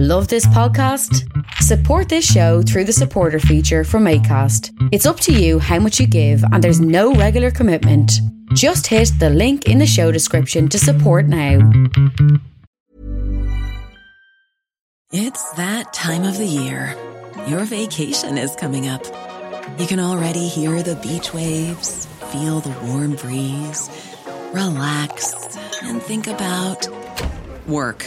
Love this podcast? Support this show through the supporter feature from ACAST. It's up to you how much you give, and there's no regular commitment. Just hit the link in the show description to support now. It's that time of the year. Your vacation is coming up. You can already hear the beach waves, feel the warm breeze, relax, and think about work.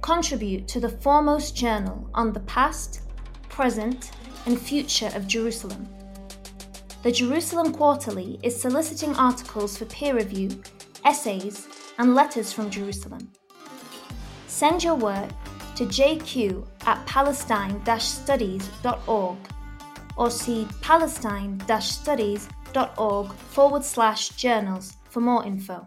Contribute to the foremost journal on the past, present, and future of Jerusalem. The Jerusalem Quarterly is soliciting articles for peer review, essays, and letters from Jerusalem. Send your work to jq at palestine studies.org or see palestine studies.org forward slash journals for more info.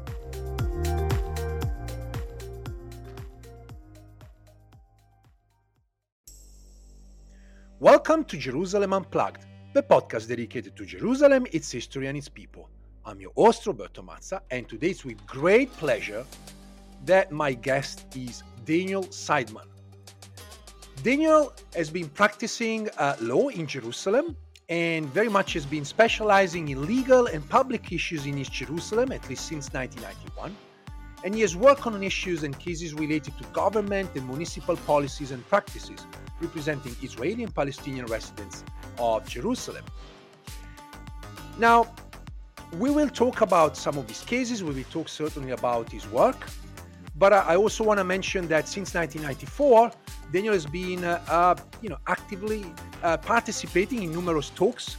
Welcome to Jerusalem Unplugged, the podcast dedicated to Jerusalem, its history, and its people. I'm your host, Roberto Mazza, and today it's with great pleasure that my guest is Daniel Seidman. Daniel has been practicing uh, law in Jerusalem and very much has been specializing in legal and public issues in East Jerusalem, at least since 1991. And he has worked on issues and cases related to government and municipal policies and practices, representing Israeli and Palestinian residents of Jerusalem. Now, we will talk about some of these cases, we will talk certainly about his work, but I also want to mention that since 1994, Daniel has been, uh, uh, you know, actively uh, participating in numerous talks,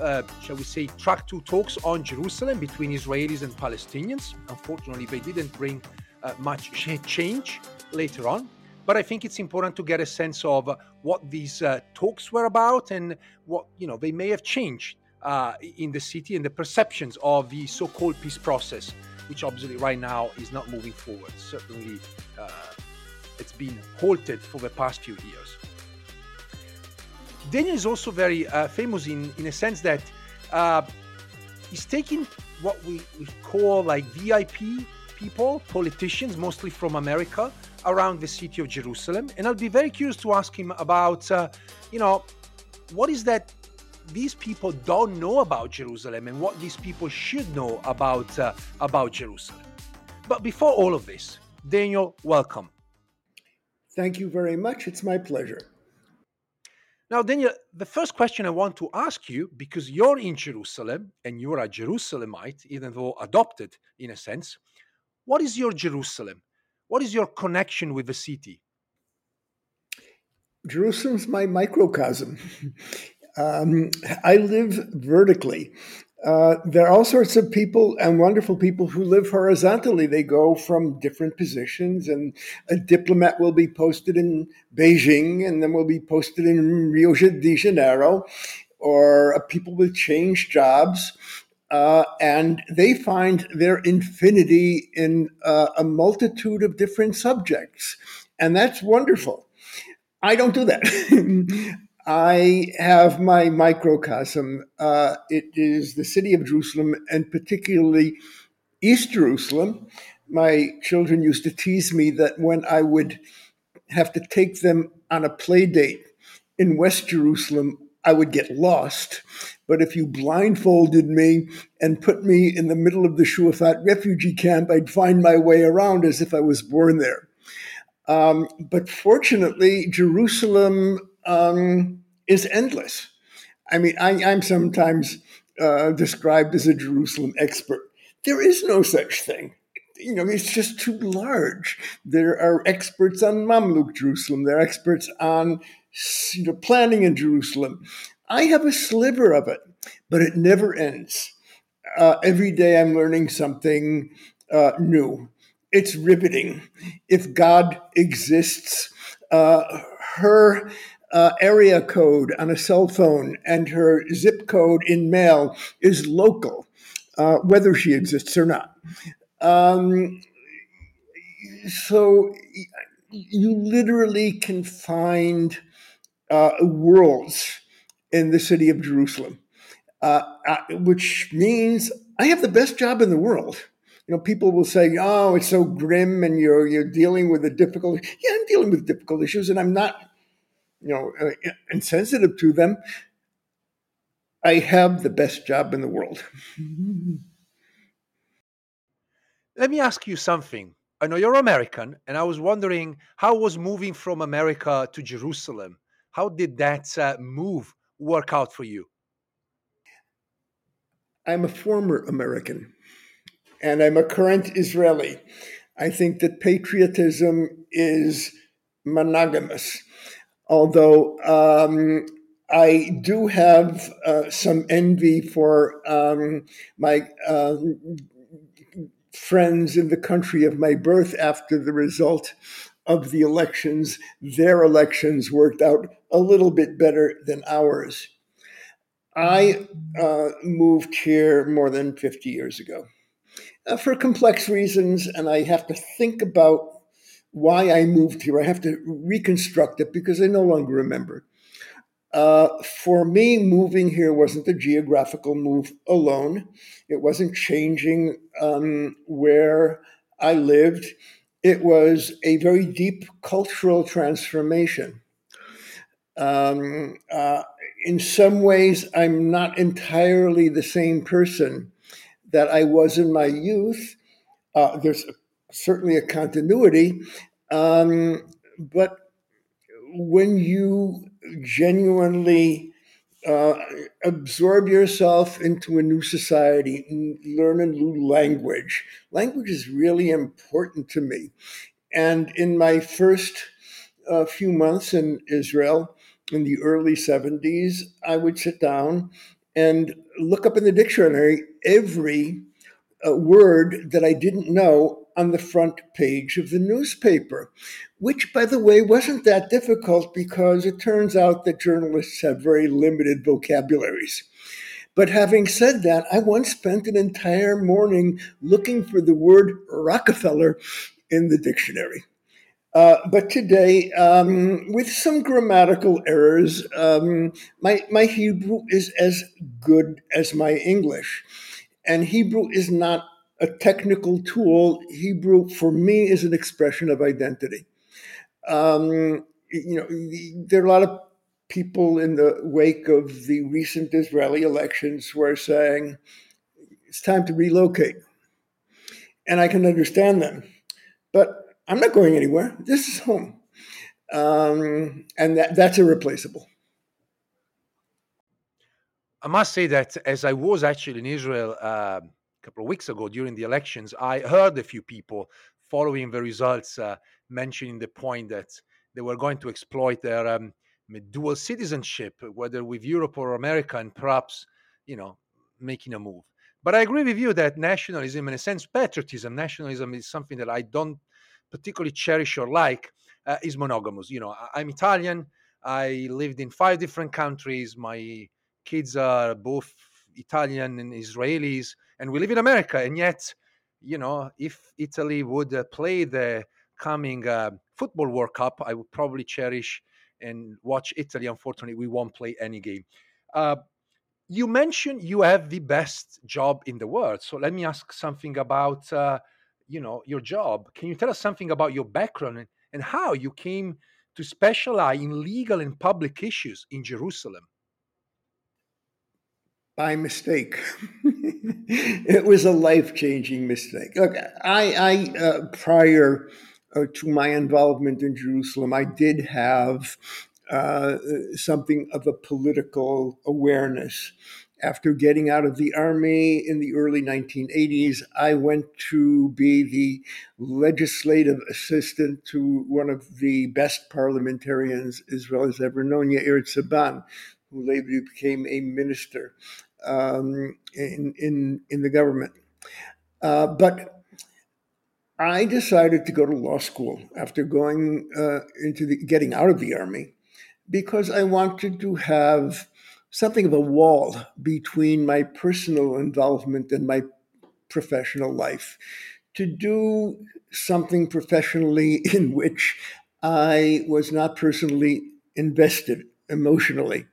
uh, shall we say, track two talks on Jerusalem between Israelis and Palestinians. Unfortunately, they didn't bring uh, much change later on. But I think it's important to get a sense of what these uh, talks were about and what you know they may have changed in the city and the perceptions of the so-called peace process which obviously right now is not moving forward. Certainly, uh, it's been halted for the past few years. Daniel is also very uh, famous in, in a sense that uh, he's taking what we, we call like VIP people, politicians, mostly from America, around the city of Jerusalem. And I'll be very curious to ask him about, uh, you know, what is that these people don't know about Jerusalem and what these people should know about uh, about Jerusalem. But before all of this, Daniel, welcome. Thank you very much. It's my pleasure. Now, Daniel, the first question I want to ask you, because you're in Jerusalem and you're a Jerusalemite, even though adopted in a sense, what is your Jerusalem? What is your connection with the city? Jerusalem's my microcosm. Um, I live vertically. Uh, there are all sorts of people and wonderful people who live horizontally. They go from different positions, and a diplomat will be posted in Beijing and then will be posted in Rio de Janeiro, or people will change jobs. Uh, and they find their infinity in uh, a multitude of different subjects. And that's wonderful. I don't do that. I have my microcosm. Uh, it is the city of Jerusalem, and particularly East Jerusalem, my children used to tease me that when I would have to take them on a play date in West Jerusalem, I would get lost. But if you blindfolded me and put me in the middle of the Shuafat refugee camp, I'd find my way around as if I was born there. Um, but fortunately, Jerusalem um, is endless. I mean, I, am sometimes uh, described as a Jerusalem expert. There is no such thing. You know, it's just too large. There are experts on Mamluk Jerusalem. There are experts on you know, planning in Jerusalem. I have a sliver of it, but it never ends. Uh, every day I'm learning something uh, new. It's riveting. If God exists, uh, her uh, area code on a cell phone and her zip code in mail is local, uh, whether she exists or not. Um, so you literally can find uh, worlds in the city of Jerusalem, uh, uh, which means I have the best job in the world. You know, people will say, "Oh, it's so grim, and you're you're dealing with a difficult." Yeah, I'm dealing with difficult issues, and I'm not, you know, uh, insensitive to them. I have the best job in the world. Let me ask you something. I know you're American, and I was wondering how was moving from America to Jerusalem. How did that uh, move work out for you? I'm a former American and I'm a current Israeli. I think that patriotism is monogamous, although um, I do have uh, some envy for um, my uh, friends in the country of my birth after the result of the elections. Their elections worked out a little bit better than ours. I uh, moved here more than 50 years ago uh, for complex reasons, and I have to think about why I moved here. I have to reconstruct it because I no longer remember. Uh, for me, moving here wasn't a geographical move alone. It wasn't changing um, where I lived. It was a very deep cultural transformation. Um, uh, in some ways, I'm not entirely the same person that I was in my youth. Uh, there's certainly a continuity, um, but when you genuinely uh, absorb yourself into a new society, learn a new language. Language is really important to me. And in my first uh, few months in Israel, in the early 70s, I would sit down and look up in the dictionary every uh, word that I didn't know on the front page of the newspaper, which, by the way, wasn't that difficult because it turns out that journalists have very limited vocabularies. But having said that, I once spent an entire morning looking for the word Rockefeller in the dictionary. Uh, but today, um, with some grammatical errors, um, my, my Hebrew is as good as my English. And Hebrew is not a technical tool. Hebrew, for me, is an expression of identity. Um, you know, there are a lot of people in the wake of the recent Israeli elections who are saying it's time to relocate. And I can understand them. But I'm not going anywhere. This is home. Um, and that, that's irreplaceable. I must say that as I was actually in Israel uh, a couple of weeks ago during the elections, I heard a few people following the results uh, mentioning the point that they were going to exploit their um, dual citizenship, whether with Europe or America, and perhaps, you know, making a move. But I agree with you that nationalism, in a sense, patriotism, nationalism is something that I don't particularly cherish or like uh, is monogamous. You know, I'm Italian. I lived in five different countries. My kids are both Italian and Israelis, and we live in America. And yet, you know, if Italy would uh, play the coming uh, football World Cup, I would probably cherish and watch Italy. Unfortunately, we won't play any game. Uh, you mentioned you have the best job in the world. So let me ask something about uh, you know your job. Can you tell us something about your background and, and how you came to specialize in legal and public issues in Jerusalem? By mistake. it was a life changing mistake. Look, I, I uh, prior uh, to my involvement in Jerusalem, I did have uh, something of a political awareness. After getting out of the army in the early 1980s, I went to be the legislative assistant to one of the best parliamentarians Israel has ever known, Yair Tzaban, who later became a minister um, in, in, in the government. Uh, but I decided to go to law school after going uh, into the getting out of the army because I wanted to have something of a wall between my personal involvement and my professional life. To do something professionally in which I was not personally invested emotionally.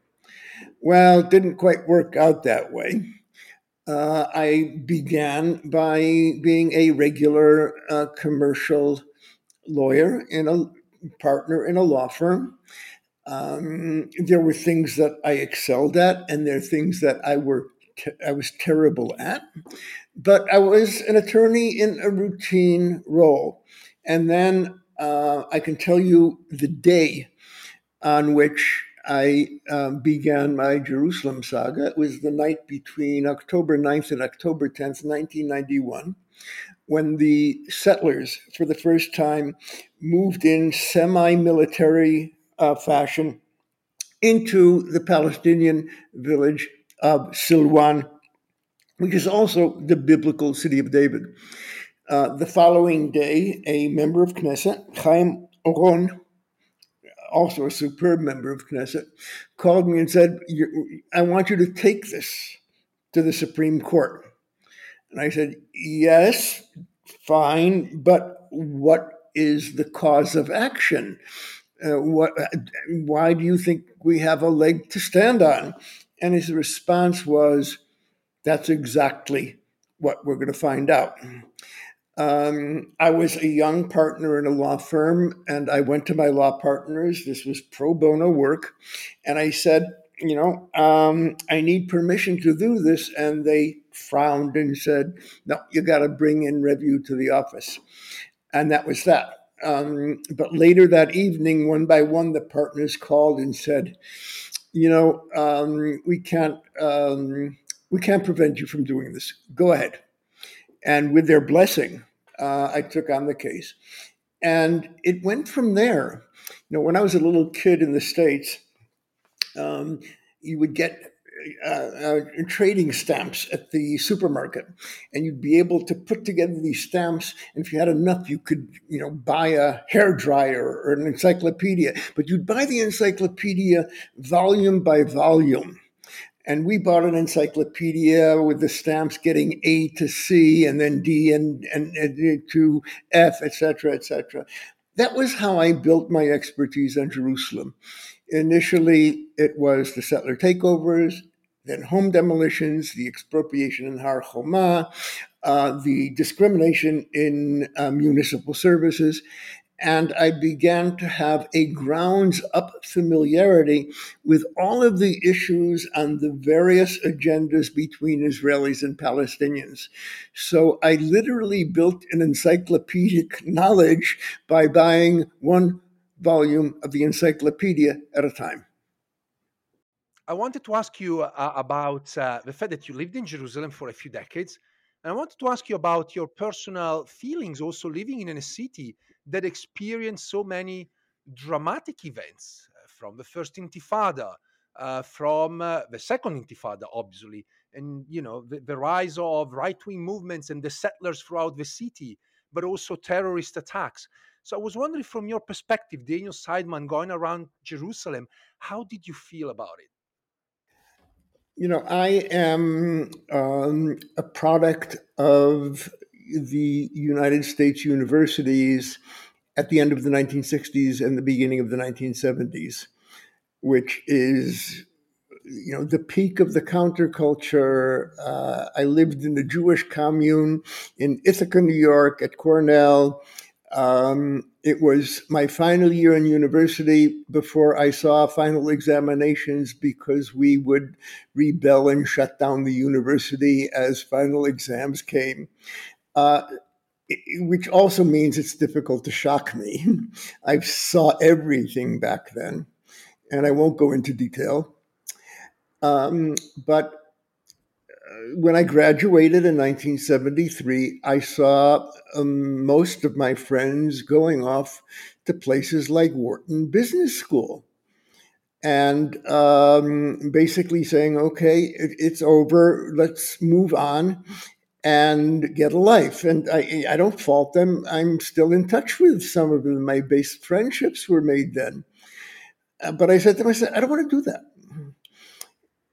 Well, it didn't quite work out that way. Uh, I began by being a regular uh, commercial lawyer and a partner in a law firm. Um, there were things that I excelled at, and there are things that I were te- I was terrible at. But I was an attorney in a routine role, and then uh, I can tell you the day on which I um, began my Jerusalem saga. It was the night between October 9th and October 10th, 1991, when the settlers, for the first time, moved in semi military uh, fashion into the Palestinian village of Silwan, which is also the biblical city of David. Uh, the following day, a member of Knesset, Chaim Oron, also a superb member of Knesset, called me and said, I want you to take this to the Supreme Court. And I said, Yes, fine, but what is the cause of action? Uh, what, why do you think we have a leg to stand on? And his response was, That's exactly what we're going to find out. Um, I was a young partner in a law firm, and I went to my law partners. This was pro bono work. And I said, You know, um, I need permission to do this. And they frowned and said, No, you got to bring in review to the office. And that was that. Um, but later that evening, one by one, the partners called and said, You know, um, we can't. Um, we can't prevent you from doing this. Go ahead. And with their blessing, uh, I took on the case. And it went from there. You know, when I was a little kid in the States, um, you would get uh, uh, trading stamps at the supermarket, and you'd be able to put together these stamps. And if you had enough, you could, you know, buy a hair dryer or an encyclopedia. But you'd buy the encyclopedia volume by volume and we bought an encyclopedia with the stamps getting A to C and then D and, and, and to F, etc., etc. That was how I built my expertise on Jerusalem. Initially, it was the settler takeovers, then home demolitions, the expropriation in Har Choma, uh, the discrimination in uh, municipal services, and I began to have a grounds up familiarity with all of the issues on the various agendas between Israelis and Palestinians. So I literally built an encyclopedic knowledge by buying one volume of the encyclopedia at a time. I wanted to ask you uh, about uh, the fact that you lived in Jerusalem for a few decades. And I wanted to ask you about your personal feelings also living in a city that experienced so many dramatic events uh, from the first intifada uh, from uh, the second intifada obviously and you know the, the rise of right-wing movements and the settlers throughout the city but also terrorist attacks so i was wondering from your perspective daniel seidman going around jerusalem how did you feel about it you know i am um, a product of the United States universities at the end of the 1960s and the beginning of the 1970s, which is you know, the peak of the counterculture. Uh, I lived in a Jewish commune in Ithaca, New York, at Cornell. Um, it was my final year in university before I saw final examinations because we would rebel and shut down the university as final exams came. Uh, which also means it's difficult to shock me. I saw everything back then, and I won't go into detail. Um, but when I graduated in 1973, I saw um, most of my friends going off to places like Wharton Business School and um, basically saying, okay, it, it's over, let's move on and get a life. And I, I don't fault them. I'm still in touch with some of them. My best friendships were made then. Uh, but I said to myself, I don't want to do that.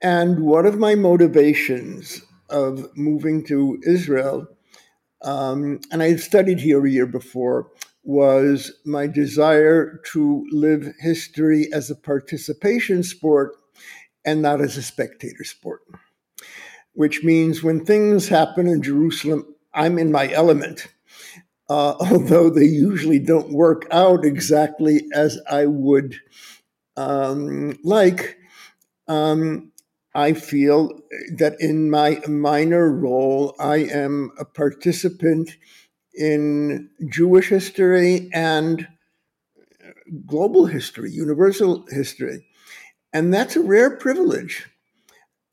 And one of my motivations of moving to Israel, um, and I had studied here a year before, was my desire to live history as a participation sport and not as a spectator sport. Which means when things happen in Jerusalem, I'm in my element. Uh, although they usually don't work out exactly as I would um, like, um, I feel that in my minor role, I am a participant in Jewish history and global history, universal history. And that's a rare privilege.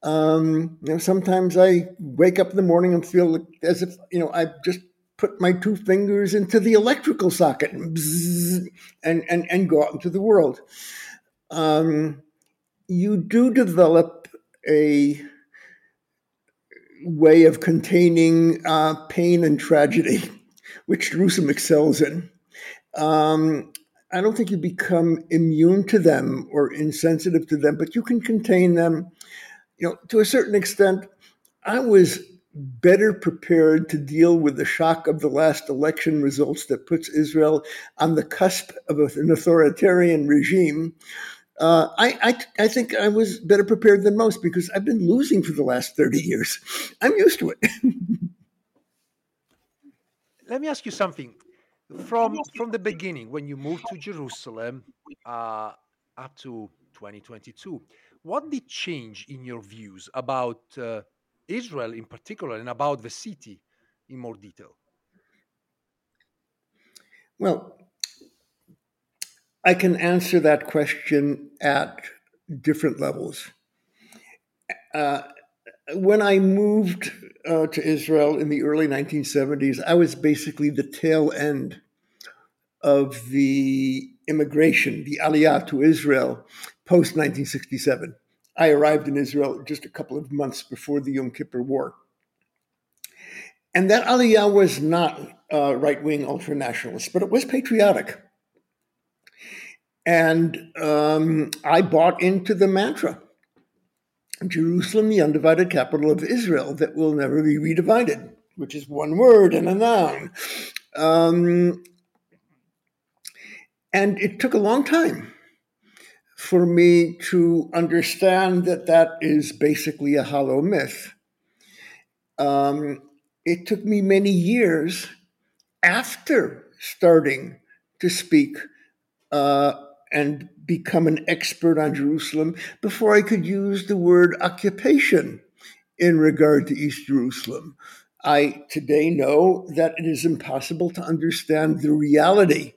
Um, you know, sometimes I wake up in the morning and feel as if, you know, I just put my two fingers into the electrical socket and, bzzz, and, and, and go out into the world. Um, you do develop a way of containing uh, pain and tragedy, which Jerusalem excels in. Um, I don't think you become immune to them or insensitive to them, but you can contain them. You know, to a certain extent, I was better prepared to deal with the shock of the last election results that puts Israel on the cusp of an authoritarian regime uh, I, I, I think I was better prepared than most because I've been losing for the last 30 years. I'm used to it. Let me ask you something. From from the beginning, when you moved to Jerusalem uh, up to 2022, what did change in your views about uh, Israel in particular and about the city in more detail? Well, I can answer that question at different levels. Uh, when I moved uh, to Israel in the early 1970s, I was basically the tail end of the immigration, the aliyah to Israel post 1967. I arrived in Israel just a couple of months before the Yom Kippur War. And that aliyah was not uh, right wing ultra nationalist, but it was patriotic. And um, I bought into the mantra Jerusalem, the undivided capital of Israel, that will never be redivided, which is one word and a noun. Um, and it took a long time for me to understand that that is basically a hollow myth. Um, it took me many years after starting to speak uh, and become an expert on Jerusalem before I could use the word occupation in regard to East Jerusalem. I today know that it is impossible to understand the reality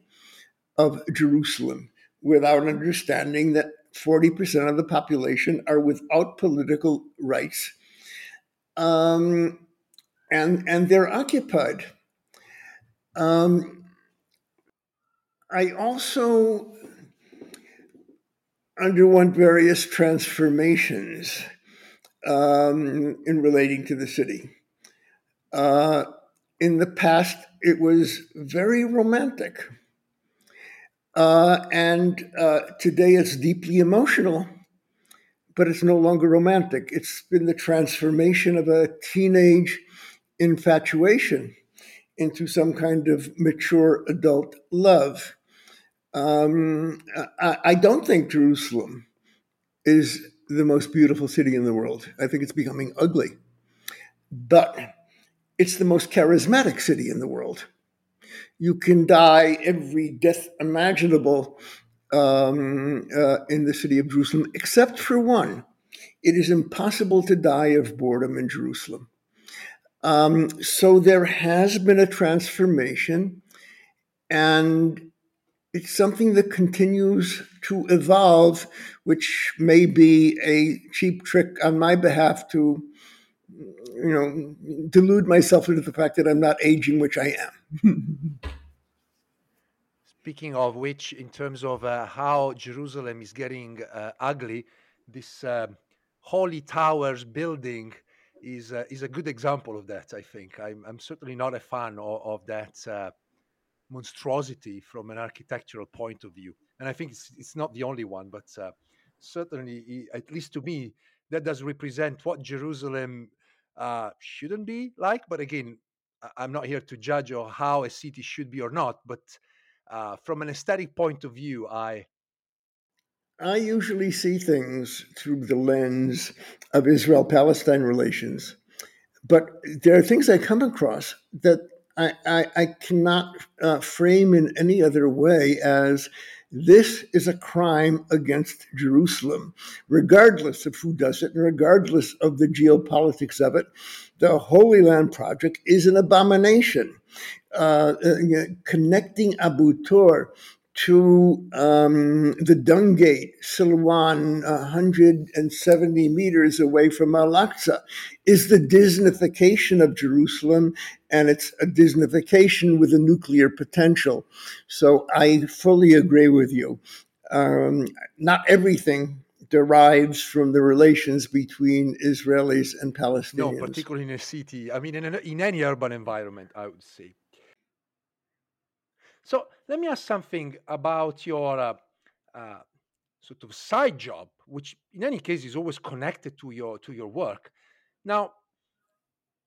of Jerusalem without understanding that 40% of the population are without political rights um, and, and they're occupied. Um, I also underwent various transformations um, in relating to the city. Uh, in the past, it was very romantic. Uh, and uh, today it's deeply emotional, but it's no longer romantic. It's been the transformation of a teenage infatuation into some kind of mature adult love. Um, I, I, don't think Jerusalem is the most beautiful city in the world. I think it's becoming ugly. But it's the most charismatic city in the world. You can die every death imaginable um, uh, in the city of Jerusalem, except for one. It is impossible to die of boredom in Jerusalem. Um, so there has been a transformation, and it's something that continues to evolve, which may be a cheap trick on my behalf to, you know, delude myself into the fact that I'm not aging, which I am. Speaking of which, in terms of uh, how Jerusalem is getting uh, ugly, this uh, Holy Towers building is uh, is a good example of that. I think I'm, I'm certainly not a fan of, of that uh, monstrosity from an architectural point of view, and I think it's it's not the only one, but uh, certainly, at least to me, that does represent what Jerusalem shouldn't be like. But again, I'm not here to judge or how a city should be or not, but uh, from an aesthetic point of view, I I usually see things through the lens of Israel Palestine relations, but there are things I come across that I, I, cannot uh, frame in any other way as this is a crime against Jerusalem, regardless of who does it and regardless of the geopolitics of it. The Holy Land Project is an abomination. Uh, uh, connecting Abu Tor to um, the Dung Gate, Silwan, 170 meters away from Al Aqsa, is the Disneyfication of Jerusalem, and it's a Disneyfication with a nuclear potential. So I fully agree with you. Um, not everything derives from the relations between Israelis and Palestinians. No, particularly in a city. I mean, in, a, in any urban environment, I would say. So let me ask something about your uh, uh, sort of side job, which in any case is always connected to your to your work. Now,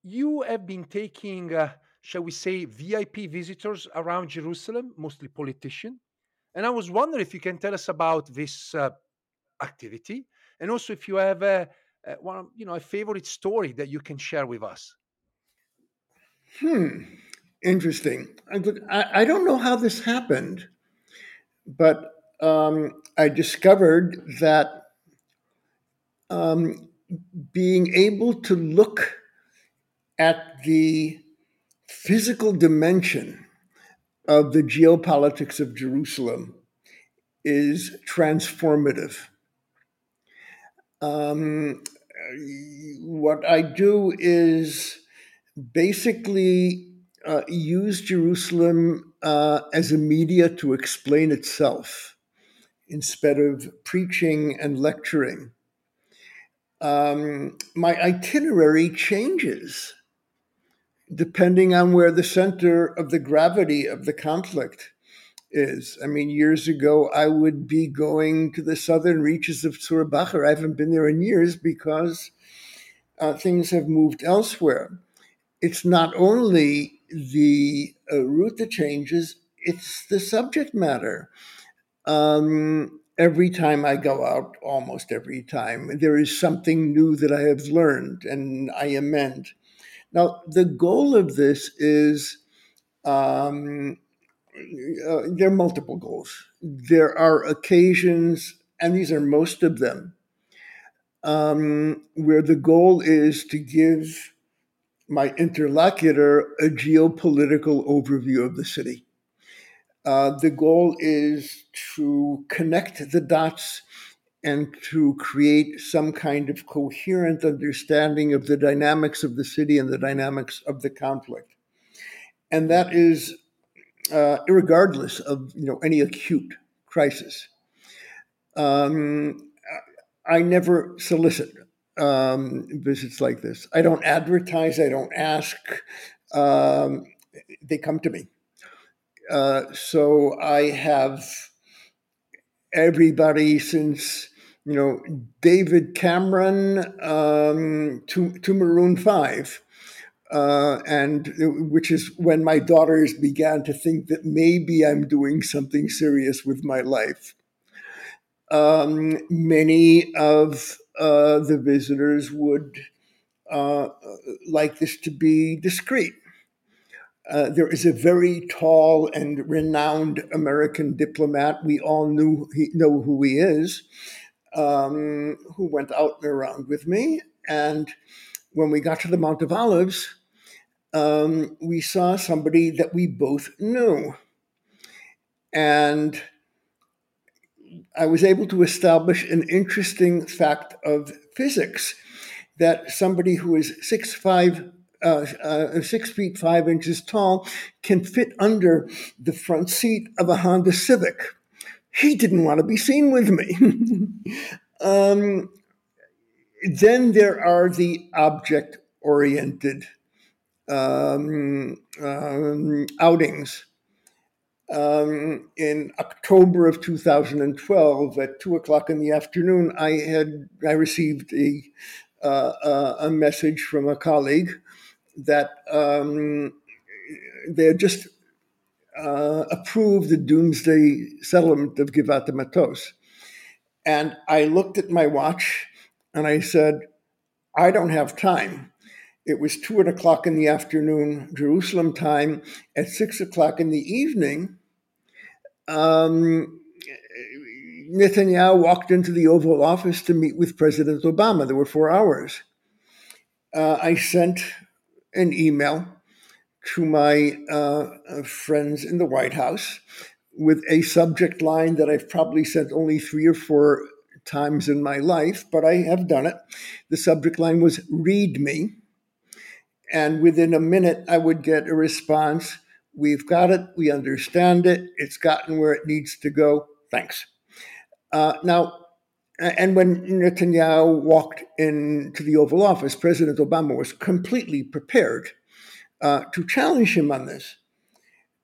you have been taking, uh, shall we say, VIP visitors around Jerusalem, mostly politicians, and I was wondering if you can tell us about this uh, activity, and also if you have a, a one, you know, a favorite story that you can share with us. Hmm. Interesting. I, I don't know how this happened, but um, I discovered that um, being able to look at the physical dimension of the geopolitics of Jerusalem is transformative. Um, what I do is basically uh, use Jerusalem uh, as a media to explain itself instead of preaching and lecturing. Um, my itinerary changes depending on where the center of the gravity of the conflict is. I mean, years ago, I would be going to the southern reaches of Tzur I haven't been there in years because uh, things have moved elsewhere. It's not only the uh, route that changes, it's the subject matter. Um, every time I go out, almost every time, there is something new that I have learned and I amend. Now, the goal of this is um, uh, there are multiple goals. There are occasions, and these are most of them, um, where the goal is to give my interlocutor a geopolitical overview of the city. Uh, the goal is to connect the dots and to create some kind of coherent understanding of the dynamics of the city and the dynamics of the conflict. And that is uh, regardless of you know any acute crisis. Um, I never solicit um, visits like this. I don't advertise. I don't ask. Um, they come to me. Uh, so I have everybody since you know David Cameron um, to to Maroon Five. Uh, and which is when my daughters began to think that maybe I'm doing something serious with my life. Um, many of uh, the visitors would uh, like this to be discreet. Uh, there is a very tall and renowned American diplomat. We all knew he, know who he is, um, who went out and around with me. And when we got to the Mount of Olives, um, we saw somebody that we both knew. And I was able to establish an interesting fact of physics that somebody who is six five, uh, uh, six feet five inches tall can fit under the front seat of a Honda Civic. He didn't want to be seen with me. um, then there are the object oriented um, um, outings. Um, in October of 2012, at two o'clock in the afternoon, I had I received a uh, uh, a message from a colleague that um, they had just uh, approved the doomsday settlement of Givat Matos. And I looked at my watch and I said, I don't have time. It was two o'clock in the afternoon, Jerusalem time. At six o'clock in the evening, um, Netanyahu walked into the Oval Office to meet with President Obama. There were four hours. Uh, I sent an email to my uh, friends in the White House with a subject line that I've probably sent only three or four times in my life, but I have done it. The subject line was Read Me. And within a minute, I would get a response We've got it. We understand it. It's gotten where it needs to go. Thanks. Uh, now, and when Netanyahu walked into the Oval Office, President Obama was completely prepared uh, to challenge him on this.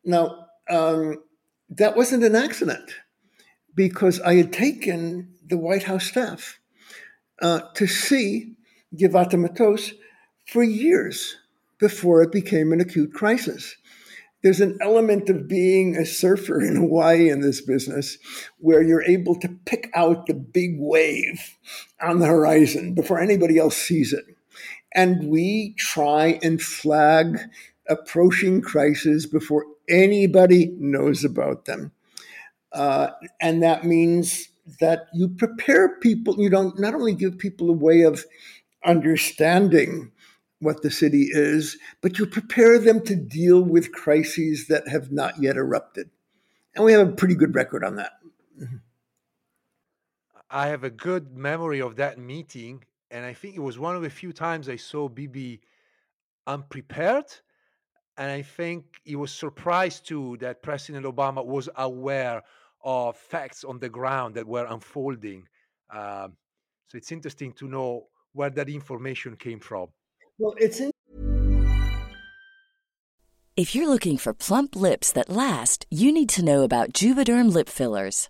Now, um, that wasn't an accident because I had taken the White House staff uh, to see Givat Matos for years before it became an acute crisis there's an element of being a surfer in Hawaii in this business where you're able to pick out the big wave on the horizon before anybody else sees it. And we try and flag approaching crises before anybody knows about them. Uh, and that means that you prepare people, you don't not only give people a way of understanding what the city is, but you prepare them to deal with crises that have not yet erupted. And we have a pretty good record on that. I have a good memory of that meeting, and I think it was one of the few times I saw Bibi unprepared. And I think he was surprised too that President Obama was aware of facts on the ground that were unfolding. Um, so it's interesting to know where that information came from. Well, it's in- If you're looking for plump lips that last, you need to know about Juvederm lip fillers.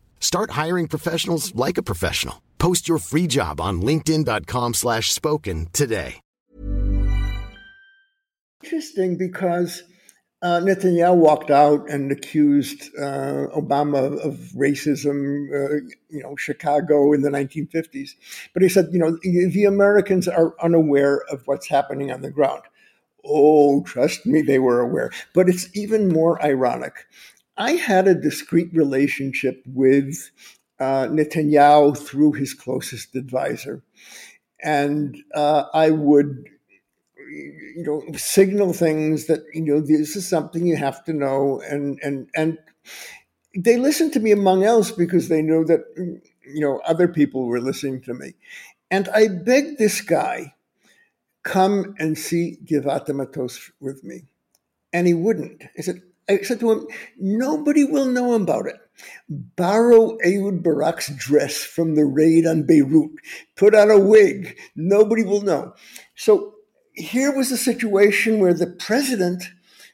Start hiring professionals like a professional. Post your free job on linkedin.com slash spoken today. Interesting because uh, Netanyahu walked out and accused uh, Obama of racism, uh, you know, Chicago in the 1950s. But he said, you know, the Americans are unaware of what's happening on the ground. Oh, trust me, they were aware. But it's even more ironic. I had a discreet relationship with uh, Netanyahu through his closest advisor. And uh, I would you know signal things that you know this is something you have to know. And and and they listened to me among else because they know that you know other people were listening to me. And i begged this guy come and see Givat Matos with me. And he wouldn't. I said i said to him nobody will know about it borrow Ehud Barak's dress from the raid on Beirut, put on a wig. Nobody will know. So here was a situation where the president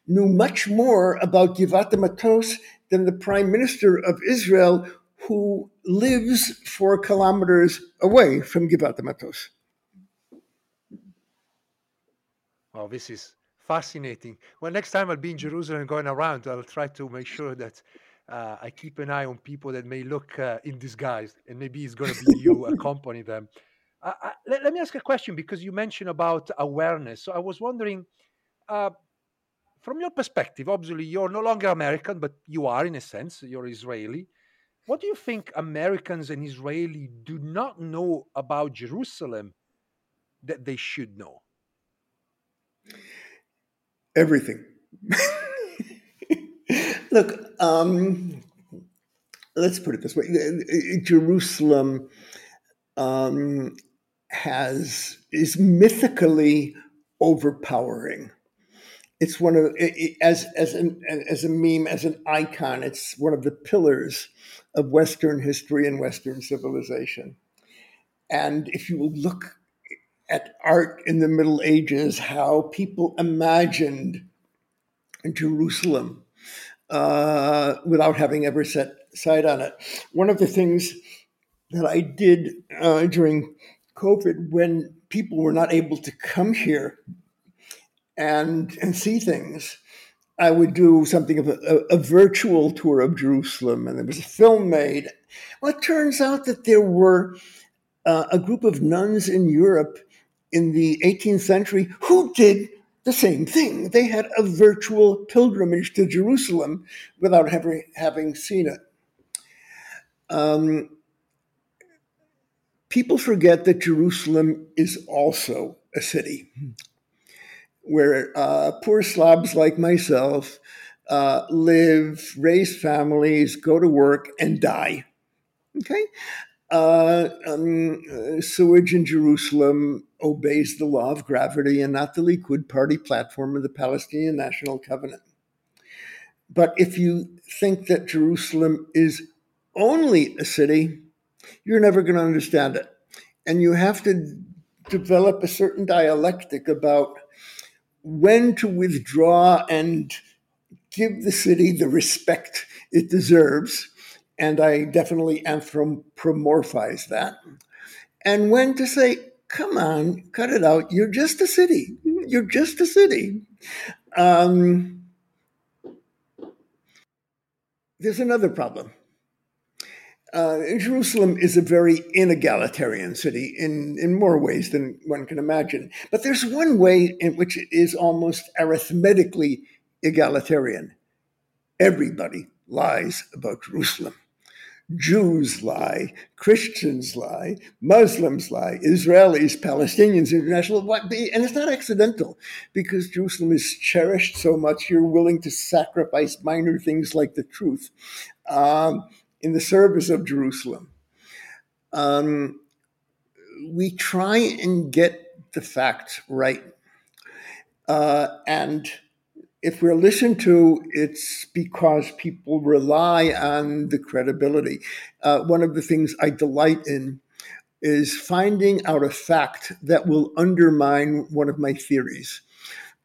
knew much more about Givat Matos than the prime minister of Israel, who lives four kilometers away from Givat Matos. Well, this is fascinating. Well, next time I'll be in Jerusalem going around, I'll try to make sure that uh, I keep an eye on people that may look uh, in disguise, and maybe it's going to be you accompany them. Uh, let, let, me ask a question because you mentioned about awareness. So I was wondering, uh, from your perspective, obviously you're no longer American, but you are in a sense, you're Israeli. What do you think Americans and Israeli do not know about Jerusalem that they should know? Everything. Look, um, let's put it this way Jerusalem um, has is mythically overpowering. It's one of as as an as a meme as an icon. It's one of the pillars of Western history and Western civilization. And if you look at art in the Middle Ages, how people imagined Jerusalem uh, without having ever set sight on it. One of the things that I did uh, during COVID when people were not able to come here and and see things. I would do something of a, a, virtual tour of Jerusalem, and there was a film made. Well, it turns out that there were uh, a group of nuns in Europe in the 18th century who did the same thing. They had a virtual pilgrimage to Jerusalem without ever having seen it. Um, people forget that Jerusalem is also a city where uh, poor slobs like myself uh, live, raise families, go to work, and die. Okay? Uh, um, uh, sewage in Jerusalem obeys the law of gravity and not the Likud party platform of the Palestinian National Covenant. But if you think that Jerusalem is only a city, you're never going to understand it. And you have to develop a certain dialectic about when to withdraw and give the city the respect it deserves. And I definitely anthropomorphize that. And when to say, come on, cut it out. You're just a city. You're just a city. Um, there's another problem uh, Jerusalem is a very inegalitarian city in, in more ways than one can imagine. But there's one way in which it is almost arithmetically egalitarian. Everybody lies about Jerusalem. Jews lie, Christians lie, Muslims lie, Israelis, Palestinians, international, and it's not accidental because Jerusalem is cherished so much you're willing to sacrifice minor things like the truth um, in the service of Jerusalem. Um, we try and get the facts right. Uh, and if we're listened to, it's because people rely on the credibility. Uh, one of the things I delight in is finding out a fact that will undermine one of my theories.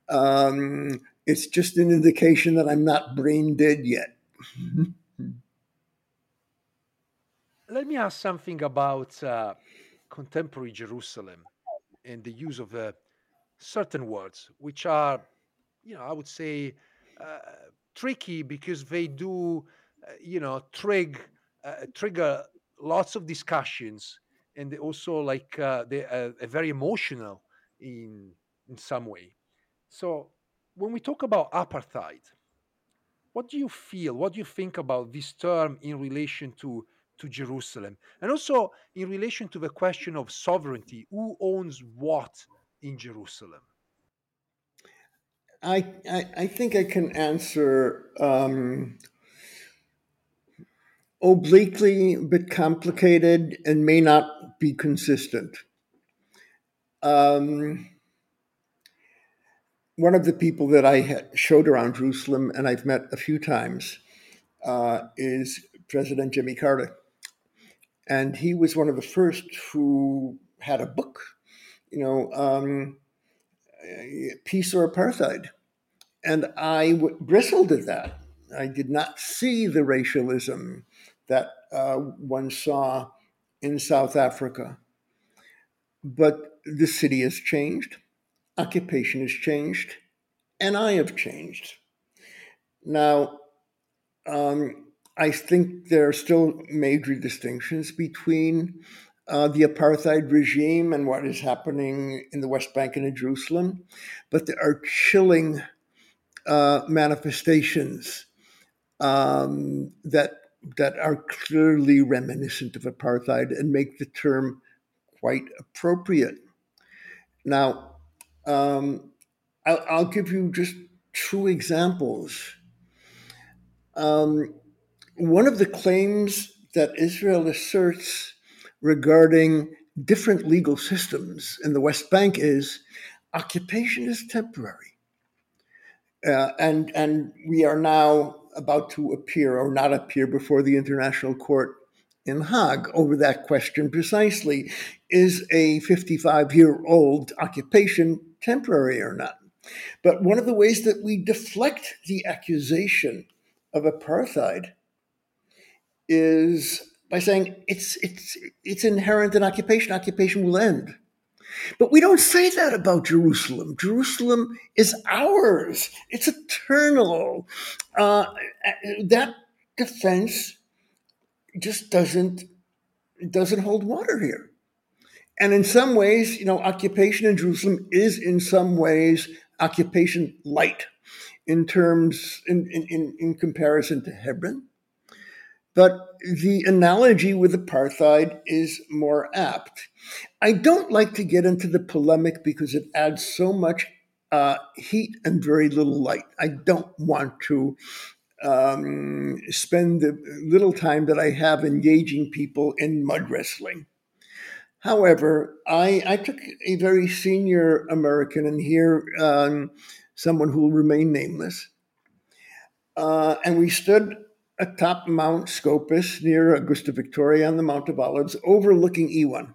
Um, it's just an indication that I'm not brain dead yet. Let me ask something about uh, contemporary Jerusalem and the use of uh, certain words, which are you know, I would say uh, tricky because they do, uh, you know, trig, uh, trigger lots of discussions, and they also like they are very emotional in in some way. So when we talk about apartheid, what do you feel? What do you think about this term in relation to to Jerusalem, and also in relation to the question of sovereignty? Who owns what in Jerusalem? I, I, think I can answer um, obliquely, but complicated, and may not be consistent. Um, one of the people that I showed around Jerusalem, and I've met a few times, uh, is President Jimmy Carter. And he was one of the first who had a book, you know, um, peace or apartheid. And I w- bristled at that. I did not see the racialism that uh, one saw in South Africa. But the city has changed, occupation has changed, and I have changed. Now, um, I think there are still major distinctions between uh, the apartheid regime and what is happening in the West Bank and in Jerusalem, but there are chilling uh, manifestations um, that that are clearly reminiscent of apartheid and make the term quite appropriate. Now, um, I'll, I'll, give you just two examples. Um, one of the claims that Israel asserts regarding different legal systems in the West Bank is occupation is temporary. Uh, and, and we are now about to appear or not appear before the International Court in Hague over that question precisely. Is a 55 year old occupation temporary or not? But one of the ways that we deflect the accusation of apartheid is by saying it's it's it's inherent in occupation. Occupation will end. But we don't say that about Jerusalem. Jerusalem is ours. It's eternal. Uh, that defense just doesn't doesn't hold water here. And in some ways, you know, occupation in Jerusalem is in some ways occupation light in terms in, in, in comparison to Hebron. But the analogy with apartheid is more apt. I don't like to get into the polemic because it adds so much uh, heat and very little light. I don't want to um, spend the little time that I have engaging people in mud wrestling. However, I, I took a very senior American, and here um, someone who will remain nameless, uh, and we stood atop Mount Scopus near Augusta Victoria on the Mount of Olives, overlooking E1,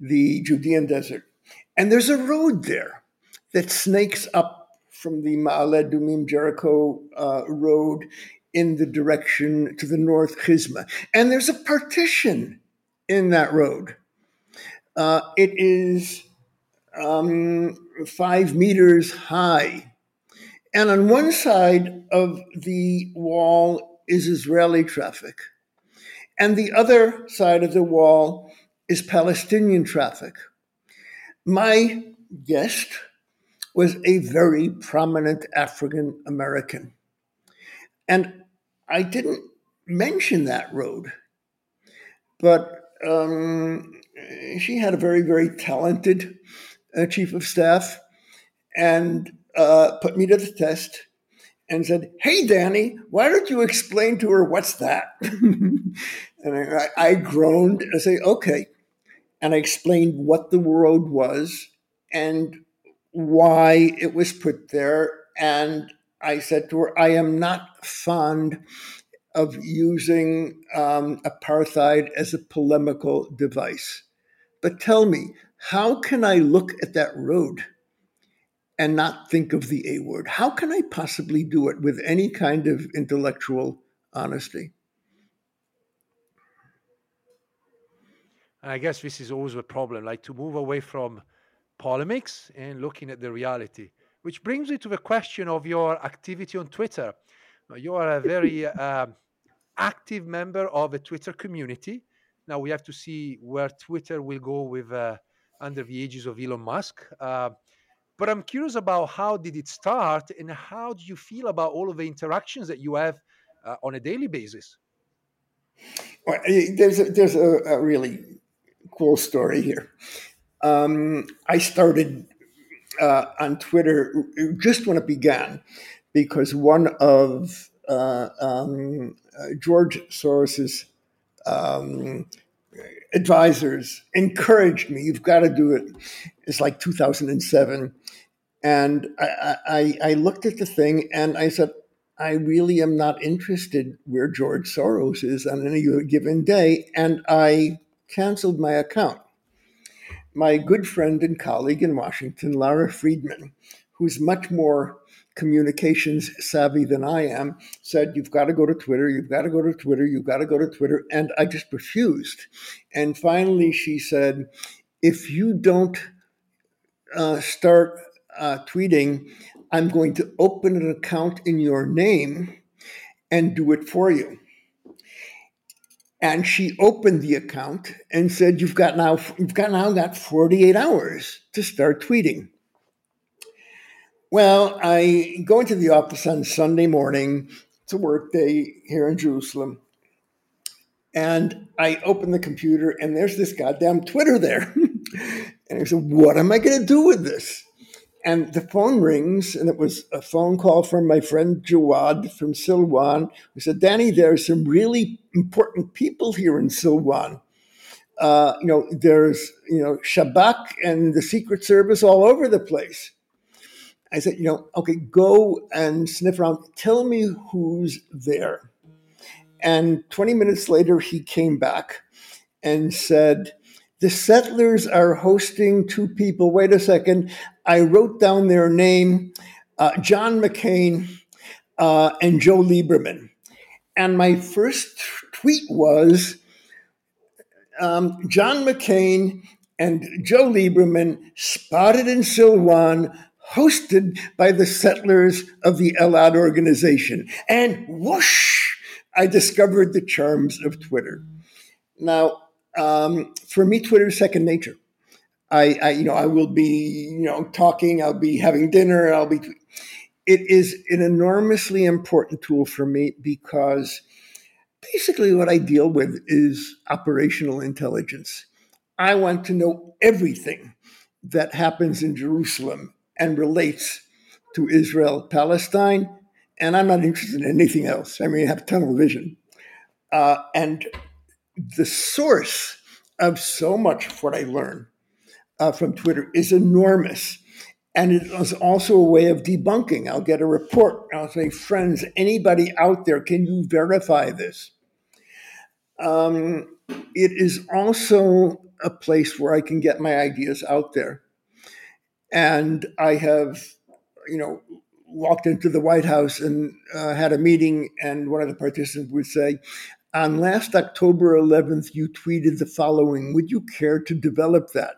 the Judean desert. And there's a road there that snakes up from the Ma'ale Adumim Jericho uh, road in the direction to the north Chizma. And there's a partition in that road. Uh, it is um, five meters high. And on one side of the wall is Israeli traffic. And the other side of the wall is Palestinian traffic. My guest was a very prominent African American. And I didn't mention that road, but um, she had a very, very talented uh, chief of staff and uh, put me to the test and said, Hey, Danny, why don't you explain to her what's that? and I, I groaned and I say, Okay. And I explained what the road was and why it was put there. And I said to her, I am not fond of using um, apartheid as a polemical device. But tell me, how can I look at that road and not think of the A word? How can I possibly do it with any kind of intellectual honesty? I guess this is always a problem, like to move away from polemics and looking at the reality. Which brings me to the question of your activity on Twitter. You are a very uh, active member of a Twitter community. Now we have to see where Twitter will go with uh, under the aegis of Elon Musk. Uh, but I'm curious about how did it start and how do you feel about all of the interactions that you have uh, on a daily basis? Well, there's a, there's a, a really cool story here. Um, I started uh, on Twitter just when it began because one of uh, um, uh, George Soros's um, advisors encouraged me. You've got to do it. It's like 2007, and I, I, I looked at the thing and I said, I really am not interested where George Soros is on any given day, and I canceled my account. My good friend and colleague in Washington, Lara Friedman, who's much more communications savvy than I am, said, You've got to go to Twitter, you've got to go to Twitter, you've got to go to Twitter. And I just refused. And finally, she said, If you don't uh, start uh, tweeting, I'm going to open an account in your name and do it for you. And she opened the account and said, "You've got now, you've got now got 48 hours to start tweeting." Well, I go into the office on Sunday morning. It's a work day here in Jerusalem. And I open the computer and there's this goddamn Twitter there. and I said, What am I going to do with this? And the phone rings, and it was a phone call from my friend Jawad from Silwan, who said, Danny, there are some really important people here in Silwan. Uh, you know, there's, you know, Shabak and the Secret Service all over the place. I said, you know, okay, go and sniff around. Tell me who's there. And 20 minutes later, he came back and said, the settlers are hosting two people. Wait a second. I wrote down their name uh, John McCain uh, and Joe Lieberman. And my first tweet was um, John McCain and Joe Lieberman spotted in Silwan hosted by the settlers of the Elad organization. And whoosh, I discovered the charms of Twitter. Now, um, for me, Twitter is second nature. I, I, you know, I will be, you know, talking. I'll be having dinner. I'll be. It is an enormously important tool for me because basically what I deal with is operational intelligence. I want to know everything that happens in Jerusalem and relates to Israel Palestine. And I'm not interested in anything else. I mean, I have tunnel vision. Uh, and the source of so much of what I learn uh, from Twitter is enormous. And it is also a way of debunking. I'll get a report. I'll say, friends, anybody out there, can you verify this? Um, it is also a place where I can get my ideas out there. And I have, you know, walked into the White House and uh, had a meeting, and one of the participants would say, on last October 11th, you tweeted the following. Would you care to develop that?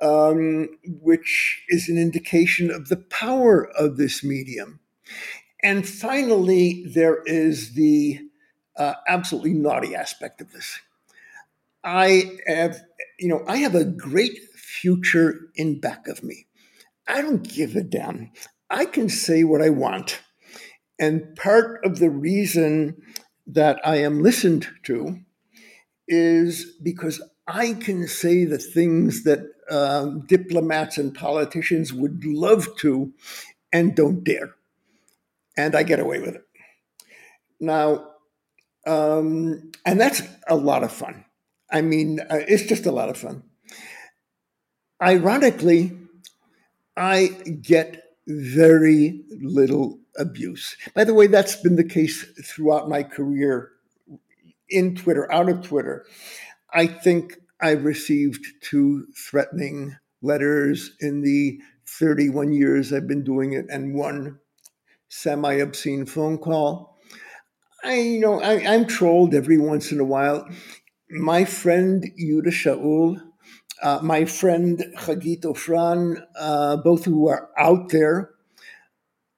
Um, which is an indication of the power of this medium. And finally, there is the uh, absolutely naughty aspect of this. I have, you know, I have a great future in back of me. I don't give a damn. I can say what I want. And part of the reason that I am listened to is because I can say the things that um, diplomats and politicians would love to and don't dare. And I get away with it. Now, um, and that's a lot of fun. I mean, uh, it's just a lot of fun. Ironically, I get very little abuse. By the way, that's been the case throughout my career in Twitter, out of Twitter. I think I've received two threatening letters in the 31 years I've been doing it, and one semi obscene phone call. I, you know, I, I'm trolled every once in a while. My friend Yehuda Shaul, uh, my friend Hagit Ofran, uh, both who are out there,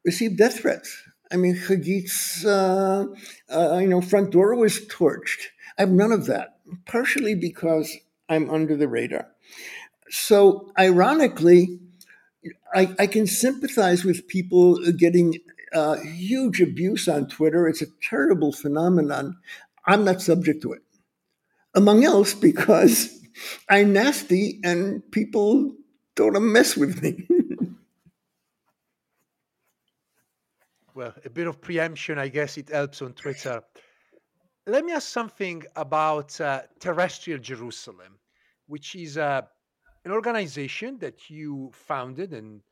received death threats. I mean, Hagit's, uh, uh, you know, front door was torched. I have none of that, partially because I'm under the radar. So, ironically, I, I can sympathize with people getting uh, huge abuse on Twitter. It's a terrible phenomenon. I'm not subject to it, among else because I'm nasty and people don't mess with me. well, a bit of preemption, I guess it helps on Twitter. Let me ask something about uh, Terrestrial Jerusalem, which is uh, an organization that you founded and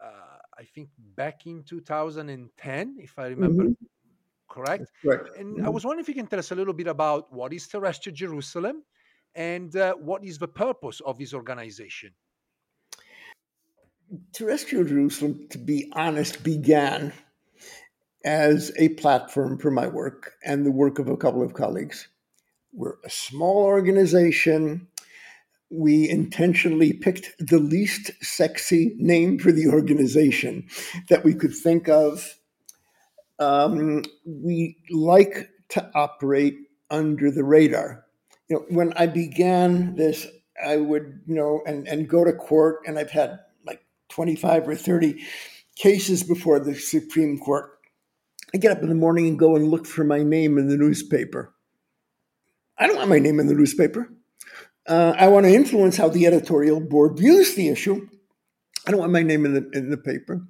uh, I think back in 2010, if I remember Mhm. correct. Correct. And I Mhm. was wondering if you can tell us a little bit about what is Terrestrial Jerusalem and uh, what is the purpose of this organization. Terrestrial Jerusalem, to be honest, began as a platform for my work and the work of a couple of colleagues. We're a small organization. We intentionally picked the least sexy name for the organization that we could think of. Um, we like to operate under the radar. You know, when I began this, I would, you know, and, and go to court, and I've had like 25 or 30 cases before the Supreme Court. I get up in the morning and go and look for my name in the newspaper. I don't want my name in the newspaper. Uh, I want to influence how the editorial board views the issue. I don't want my name in the in the paper.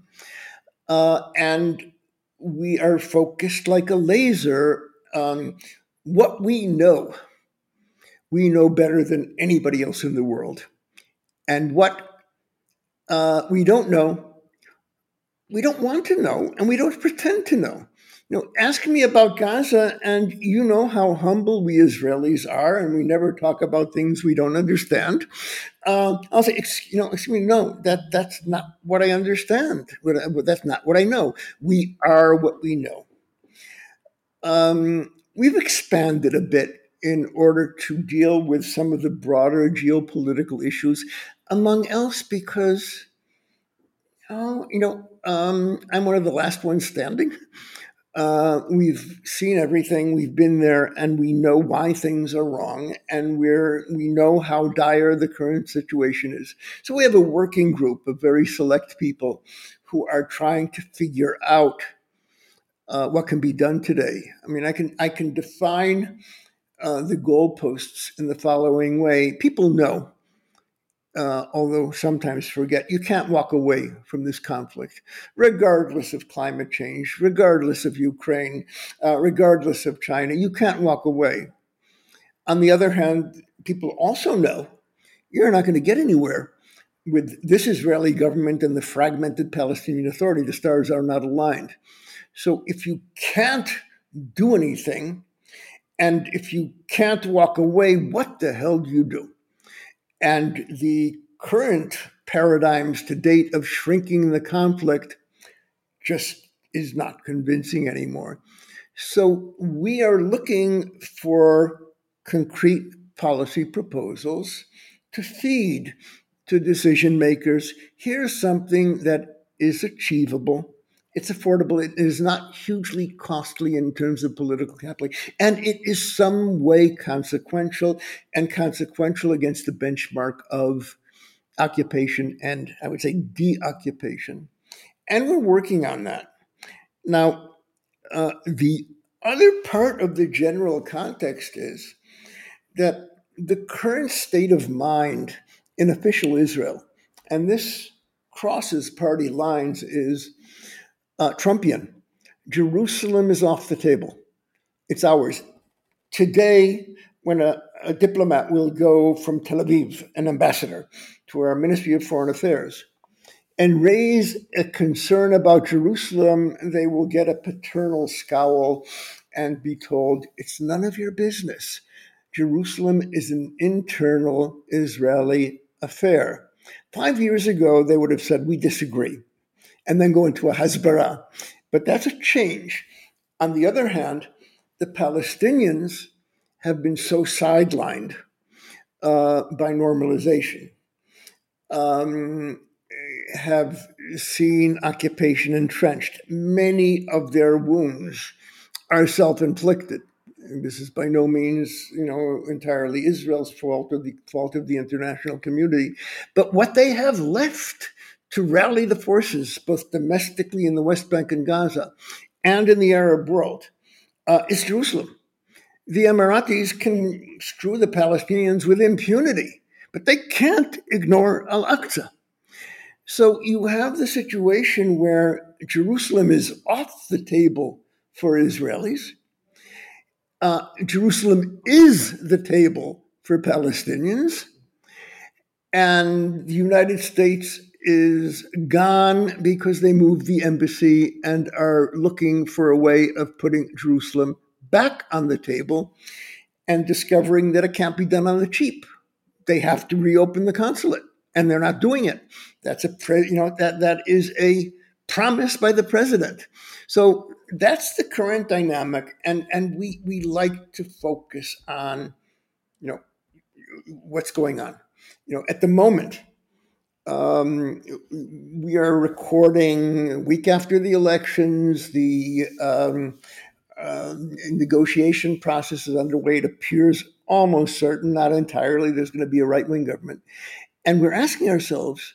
Uh, and we are focused like a laser on what we know. We know better than anybody else in the world. And what uh, we don't know, we don't want to know, and we don't pretend to know. You know, ask me about Gaza, and you know how humble we Israelis are, and we never talk about things we don't understand. Uh, I'll say, "Ex- you know, excuse me, no, that that's not what I understand. That's not what I know. We are what we know. Um, we've expanded a bit in order to deal with some of the broader geopolitical issues, among else because, oh, you know, um, I'm one of the last ones standing. Uh, we've seen everything, we've been there, and we know why things are wrong, and we're we know how dire the current situation is. So we have a working group of very select people who are trying to figure out uh, what can be done today. I mean, I can I can define uh, the goalposts in the following way. People know, uh, although sometimes forget, you can't walk away from this conflict, regardless of climate change, regardless of Ukraine, uh, regardless of China. You can't walk away. On the other hand, people also know you're not going to get anywhere with this Israeli government and the fragmented Palestinian Authority. The stars are not aligned. So if you can't do anything, and if you can't walk away, what the hell do you do? And the current paradigms to date of shrinking the conflict just is not convincing anymore. So we are looking for concrete policy proposals to feed to decision makers. Here's something that is achievable It's affordable. It is not hugely costly in terms of political capital, and it is some way consequential and consequential against the benchmark of occupation and I would say deoccupation. And we're working on that. Now, uh, the other part of the general context is that the current state of mind in official Israel, and this crosses party lines, is uh, Trumpian. Jerusalem is off the table. It's ours. Today, when a, a diplomat will go from Tel Aviv, an ambassador, to our Ministry of Foreign Affairs, and raise a concern about Jerusalem, they will get a paternal scowl and be told, it's none of your business. Jerusalem is an internal Israeli affair. Five years ago, they would have said, we disagree, and then go into a Hasbara. But that's a change. On the other hand, the Palestinians have been so sidelined uh, by normalization. Um, have seen occupation entrenched. Many of their wounds are self inflicted. This is by no means, you know, entirely Israel's fault or the fault of the international community. But what they have left to rally the forces, both domestically in the West Bank and Gaza and in the Arab world, uh, is Jerusalem. The Emiratis can screw the Palestinians with impunity, but they can't ignore Al Aqsa. So you have the situation where Jerusalem is off the table for Israelis. Uh, Jerusalem is the table for Palestinians. And the United States is gone because they moved the embassy and are looking for a way of putting Jerusalem back on the table and discovering that it can't be done on the cheap. They have to reopen the consulate and they're not doing it. That's a pre- you know that that is a promise by the president. So that's the current dynamic, and and we we like to focus on you know what's going on. You know, at the moment, um, we are recording week after the elections. The um, uh, negotiation process is underway. It appears almost certain, not entirely, there's going to be a right wing government. And we're asking ourselves,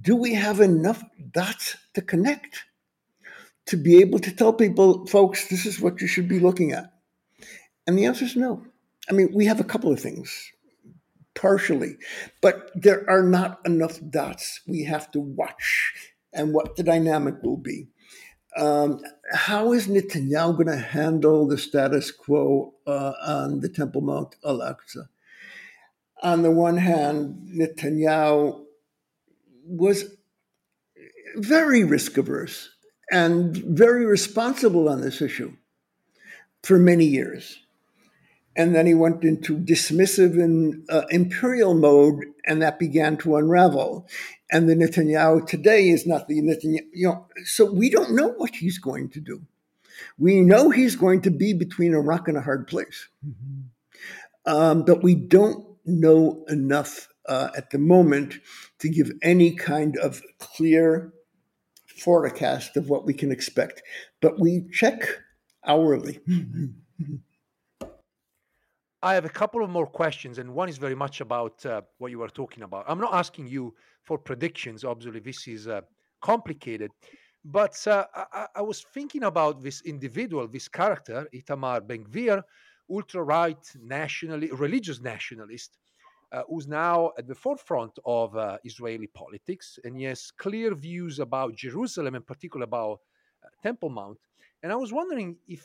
do we have enough dots to connect to be able to tell people, folks, this is what you should be looking at? And the answer is no. I mean, we have a couple of things, partially, but there are not enough dots. We have to watch and what the dynamic will be. Um, how is Netanyahu going to handle the status quo uh, on the Temple Mount Al Aqsa? on the one hand, Netanyahu was very risk averse and very responsible on this issue for many years. And then he went into dismissive and uh, imperial mode, and that began to unravel. And the Netanyahu today is not the Netanyahu, you know, so we don't know what he's going to do. We know he's going to be between a rock and a hard place. Mm-hmm. Um, but we don't know enough uh, at the moment to give any kind of clear forecast of what we can expect. But we check hourly. I have a couple of more questions, and one is very much about uh, what you were talking about. I'm not asking you for predictions. Obviously, this is uh, complicated. But uh, I, I, was thinking about this individual, this character, Itamar Ben Gvir, ultra right nationally, religious nationalist, uh, who's now at the forefront of uh, Israeli politics, and he has clear views about Jerusalem, in particular about uh, Temple Mount. And I was wondering if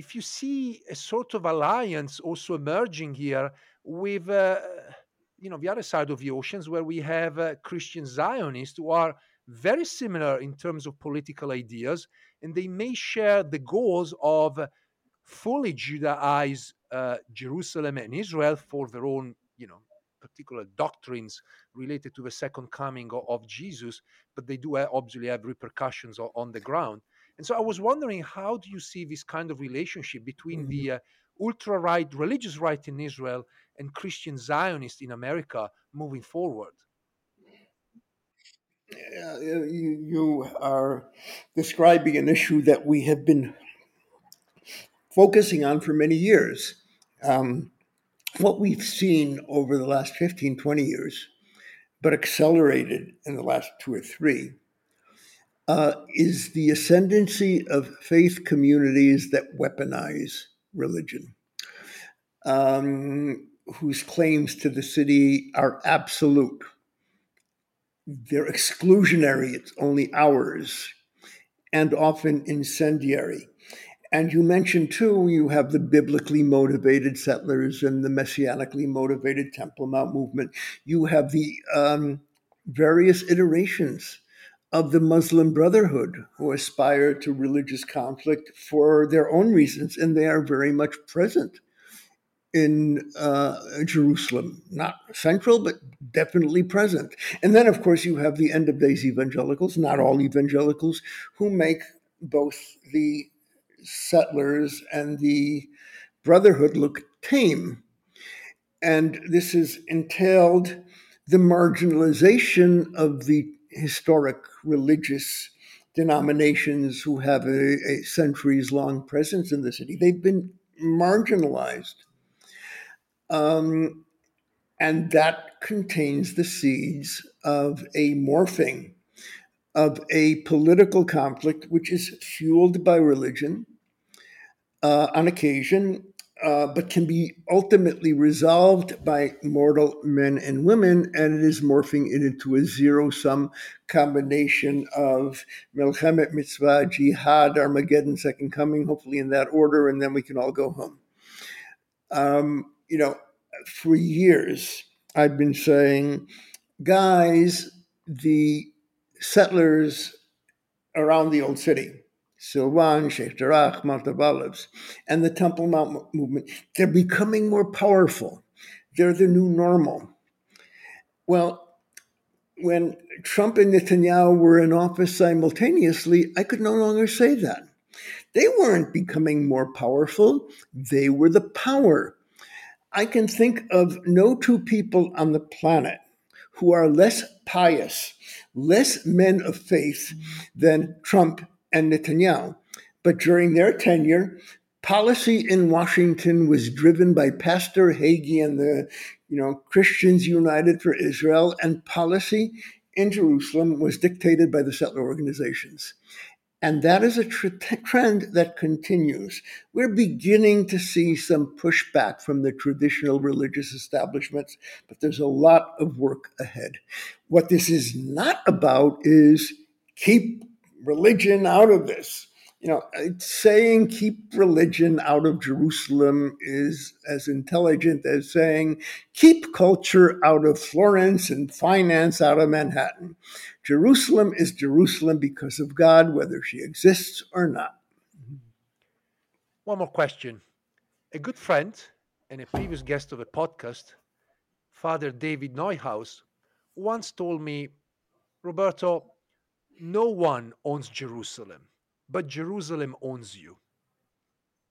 if you see a sort of alliance also emerging here with uh, you know the other side of the oceans, where we have uh, Christian Zionists who are very similar in terms of political ideas, and they may share the goals of fully Judaize uh, Jerusalem and Israel for their own, you know, particular doctrines related to the second coming of, of Jesus, but they do obviously have repercussions on, on, the ground. And so I was wondering, how do you see this kind of relationship between mm-hmm. the uh, ultra right, religious right in Israel and Christian Zionists in America moving forward? uh, you, you are describing an issue that we have been focusing on for many years. Um, what we've seen over the last 15, 20 years, but accelerated in the last two or three, uh, is the ascendancy of faith communities that weaponize religion, um, whose claims to the city are absolute. They're exclusionary, it's only ours, and often incendiary. And you mentioned too, you have the biblically motivated settlers and the messianically motivated Temple Mount movement. You have the um, various iterations of the Muslim Brotherhood who aspire to religious conflict for their own reasons, and they are very much present in uh, Jerusalem. Not central, but definitely present. And then, of course, you have the end of days evangelicals, not all evangelicals, who make both the settlers and the Brotherhood look tame. And this has entailed the marginalization of the historic religious denominations who have a, a centuries long presence in the city. They've been marginalized. Um, and that contains the seeds of a morphing of a political conflict which is fueled by religion uh, on occasion, uh, but can be ultimately resolved by mortal men and women, and it is morphing it into a zero sum combination of Milchemet, Mitzvah, Jihad, Armageddon, Second Coming, hopefully in that order, and then we can all go home. Um, you know, for years, I've been saying, guys, the settlers around the old city, Silwan, Sheikh Jarrah, Mount of Olives, and the Temple Mount movement, they're becoming more powerful. They're the new normal. Well, when Trump and Netanyahu were in office simultaneously, I could no longer say that. They weren't becoming more powerful, they were the power. I can think of no two people on the planet who are less pious, less men of faith than Trump and Netanyahu. But during their tenure, policy in Washington was driven by Pastor Hagee and the you know Christians United for Israel, and policy in Jerusalem was dictated by the settler organizations. And that is a tr- trend that continues. We're beginning to see some pushback from the traditional religious establishments, but there's a lot of work ahead. What this is not about is keep religion out of this. You know, saying keep religion out of Jerusalem is as intelligent as saying keep culture out of Florence and finance out of Manhattan. Jerusalem is Jerusalem because of God, whether she exists or not. One more question. A good friend and a previous guest of a podcast, Father David Neuhaus, once told me, Roberto, no one owns Jerusalem, but Jerusalem owns you.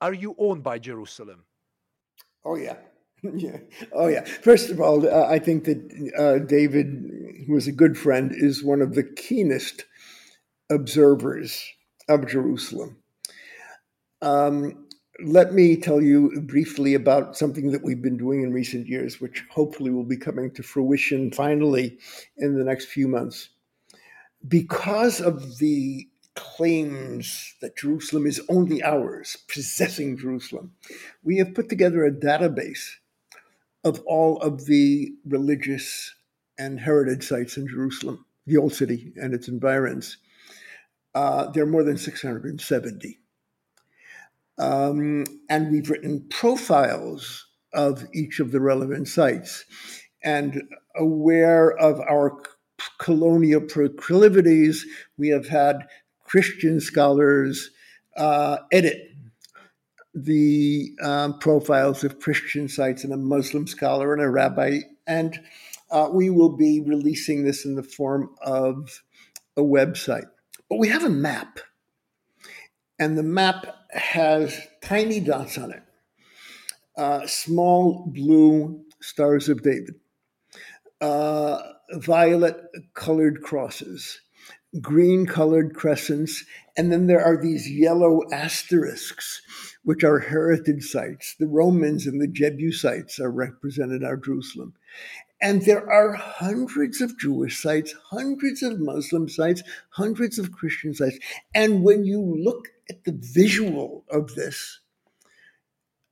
Are you owned by Jerusalem? Oh, yeah. yeah. Oh, yeah. First of all, uh, I think that uh, David, who is a good friend, is one of the keenest observers of Jerusalem. Um, let me tell you briefly about something that we've been doing in recent years, which hopefully will be coming to fruition finally in the next few months because of the claims that Jerusalem is only ours, possessing Jerusalem, we have put together a database of all of the religious and heritage sites in Jerusalem, the Old City and its environs. Uh, there are more than 670. Um, and we've written profiles of each of the relevant sites and aware of our colonial proclivities. We have had Christian scholars uh, edit the um, profiles of Christian sites and a Muslim scholar and a rabbi. And uh, we will be releasing this in the form of a website. But we have a map, and the map has tiny dots on it, uh, small blue stars of David. uh, violet colored crosses, green colored crescents, and then there are these yellow asterisks, which are heritage sites. The Romans and the Jebusites are represented in Jerusalem. And there are hundreds of Jewish sites, hundreds of Muslim sites, hundreds of Christian sites. And when you look at the visual of this,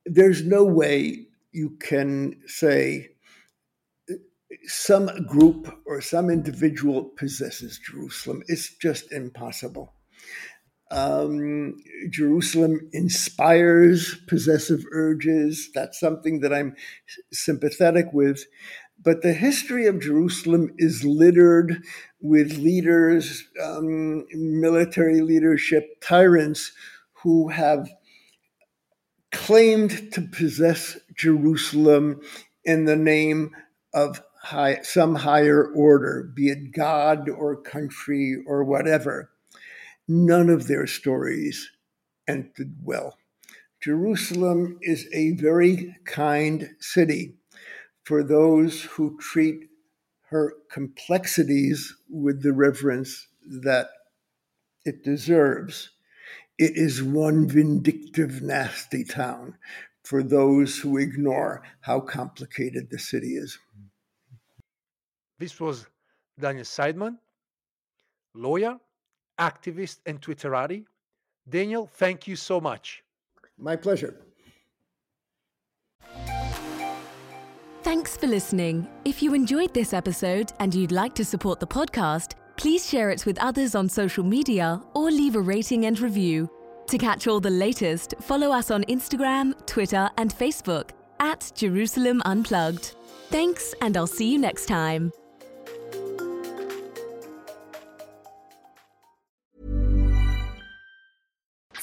there's no way you can say some group or some individual possesses Jerusalem. It's just impossible. Um, Jerusalem inspires possessive urges. That's something that I'm sympathetic with. But the history of Jerusalem is littered with leaders, um, military leadership, tyrants who have claimed to possess Jerusalem in the name of high, some higher order, be it God or country or whatever. None of their stories ended well. Jerusalem is a very kind city for those who treat her complexities with the reverence that it deserves. It is one vindictive, nasty town for those who ignore how complicated the city is. This was Daniel Seidemann, lawyer, activist, and Twitterati. Daniel, thank you so much. My pleasure. Thanks for listening. If you enjoyed this episode and you'd like to support the podcast, please share it with others on social media or leave a rating and review. To catch all the latest, follow us on Instagram, Twitter, and Facebook at Jerusalem Unplugged. Thanks, and I'll see you next time.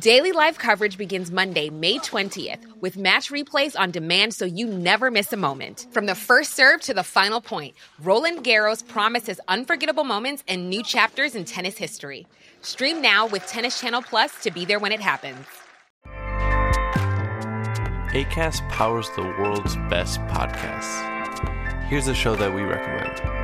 Daily live coverage begins Monday, May 20th, with match replays on demand so you never miss a moment. From the first serve to the final point, Roland Garros promises unforgettable moments and new chapters in tennis history. Stream now with Tennis Channel Plus to be there when it happens. ACAST powers the world's best podcasts. Here's a show that we recommend.